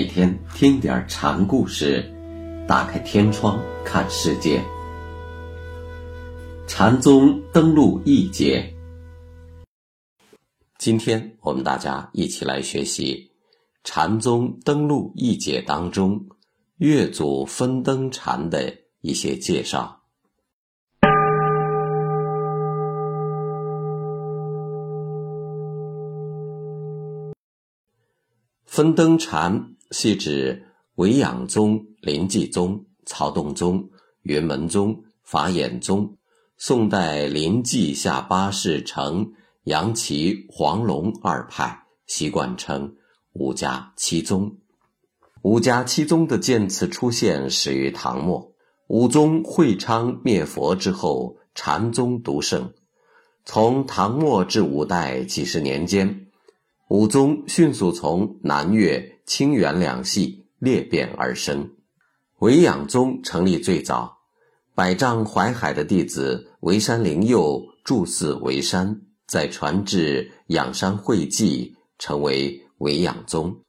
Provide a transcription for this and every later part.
每天听点禅故事，打开天窗看世界。禅宗登陆一节，今天我们大家一起来学习禅宗登陆一节当中月祖分灯禅的一些介绍。分灯禅系指维养宗、临济宗、曹洞宗、云门宗、法眼宗、宋代临济下八世成杨岐、黄龙二派习惯称五家七宗。五家七宗的渐次出现始于唐末，武宗会昌灭佛之后，禅宗独盛。从唐末至五代几十年间。武宗迅速从南岳、清源两系裂变而生。维养宗成立最早，百丈怀海的弟子维山灵佑住寺维山，再传至仰山会稽，成为维养宗。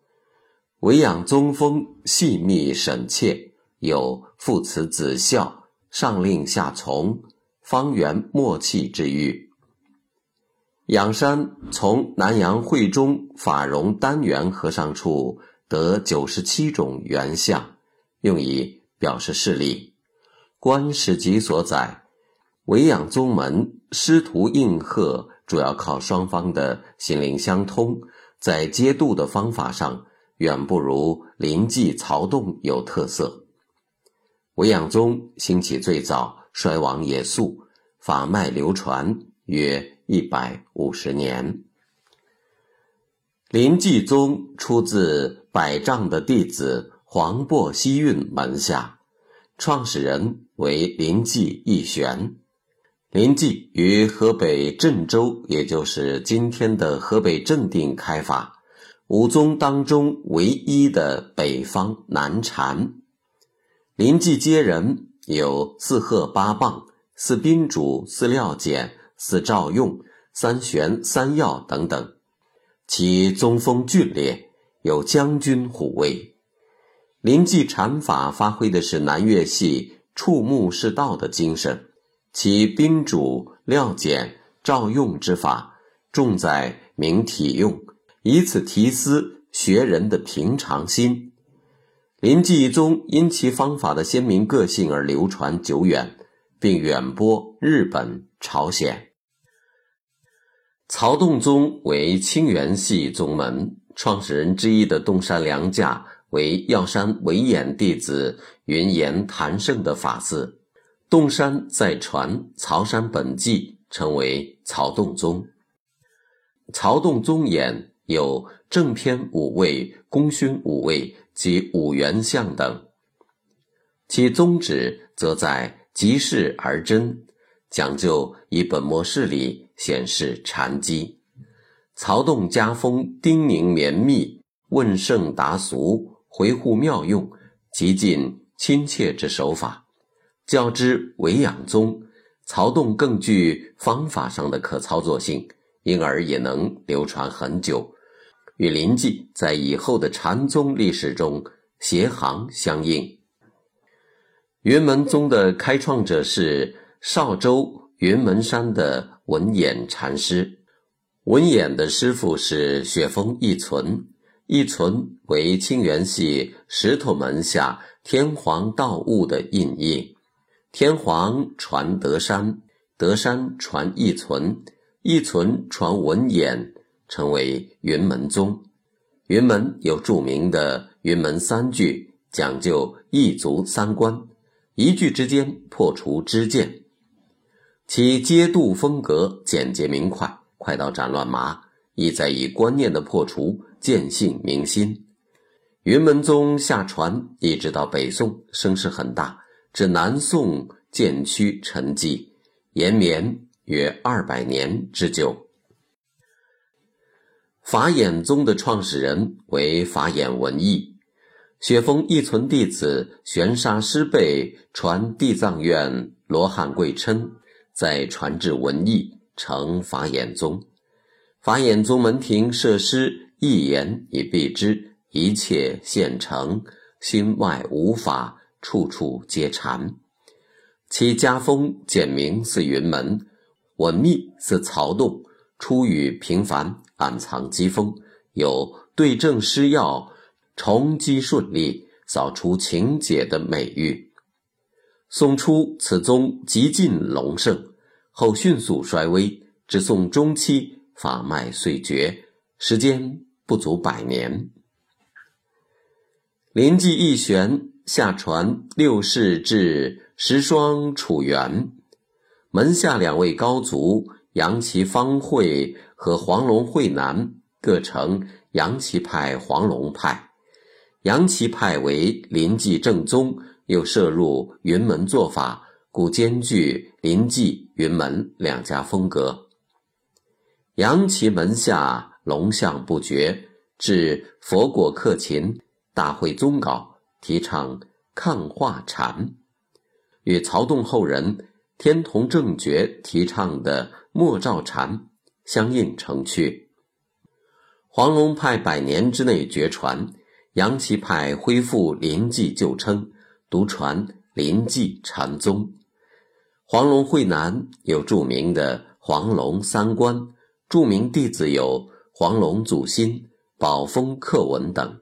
维养宗风细密省切，有父慈子孝、上令下从、方圆默契之誉。仰山从南阳会中法融丹元和尚处得九十七种原相，用以表示势力。观史籍所载，维养宗门师徒应和，主要靠双方的心灵相通，在接度的方法上远不如临济曹洞有特色。维养宗兴起最早，衰亡也速，法脉流传约。一百五十年，临济宗出自百丈的弟子黄檗希运门下，创始人为临济义玄。临济于河北郑州，也就是今天的河北正定开法，五宗当中唯一的北方南禅。临济接人有四鹤八棒、四宾主、四料简。四赵用、三玄、三要等等，其宗风峻烈，有将军虎卫。临济禅法发挥的是南岳系触目是道的精神，其宾主、廖简、赵用之法，重在明体用，以此提思学人的平常心。临济宗因其方法的鲜明个性而流传久远，并远播日本、朝鲜。曹洞宗为清源系宗门，创始人之一的洞山良价为药山维演弟子云岩谭胜的法嗣。洞山再传曹山本纪，成为曹洞宗。曹洞宗演有正偏五位、功勋五位及五元相等，其宗旨则在即事而真，讲究以本末事理。显示禅机，曹洞家风叮咛绵密，问圣答俗，回护妙用，极尽亲切之手法。较之维养宗，曹洞更具方法上的可操作性，因而也能流传很久，与临济在以后的禅宗历史中携行相应。云门宗的开创者是邵州云门山的。文演禅师，文演的师傅是雪峰义存，义存为清源系石头门下天皇道悟的印印，天皇传德山，德山传义存，义存传文演，成为云门宗。云门有著名的云门三句，讲究一足三关，一句之间破除知见。其接度风格简洁明快，快到斩乱麻，意在以观念的破除见性明心。云门宗下传一直到北宋，声势很大，至南宋渐趋沉寂，延绵约二百年之久。法眼宗的创始人为法眼文艺，雪峰一存弟子玄沙师辈传地藏院罗汉贵琛。再传至文艺，成法眼宗。法眼宗门庭设施一言以蔽之，一切现成，心外无法，处处皆禅。其家风简明似云门，稳密似曹洞，出语平凡，暗藏机锋，有对症施药、重机顺利、扫除情结的美誉。宋初此宗极尽隆盛，后迅速衰微，至宋中期法脉遂绝，时间不足百年。临济义玄下传六世至十双楚元，门下两位高足杨岐方会和黄龙会南各成杨岐派、黄龙派。杨岐派为临济正宗，又涉入云门做法，故兼具临济、云门两家风格。杨岐门下龙象不绝，至佛果克勤。大会宗稿提倡抗化禅，与曹洞后人天童正觉提倡的莫照禅相映成趣。黄龙派百年之内绝传，杨岐派恢复临济旧称，独传临济禅宗。黄龙会南有著名的黄龙三观，著名弟子有黄龙祖心、宝峰克文等。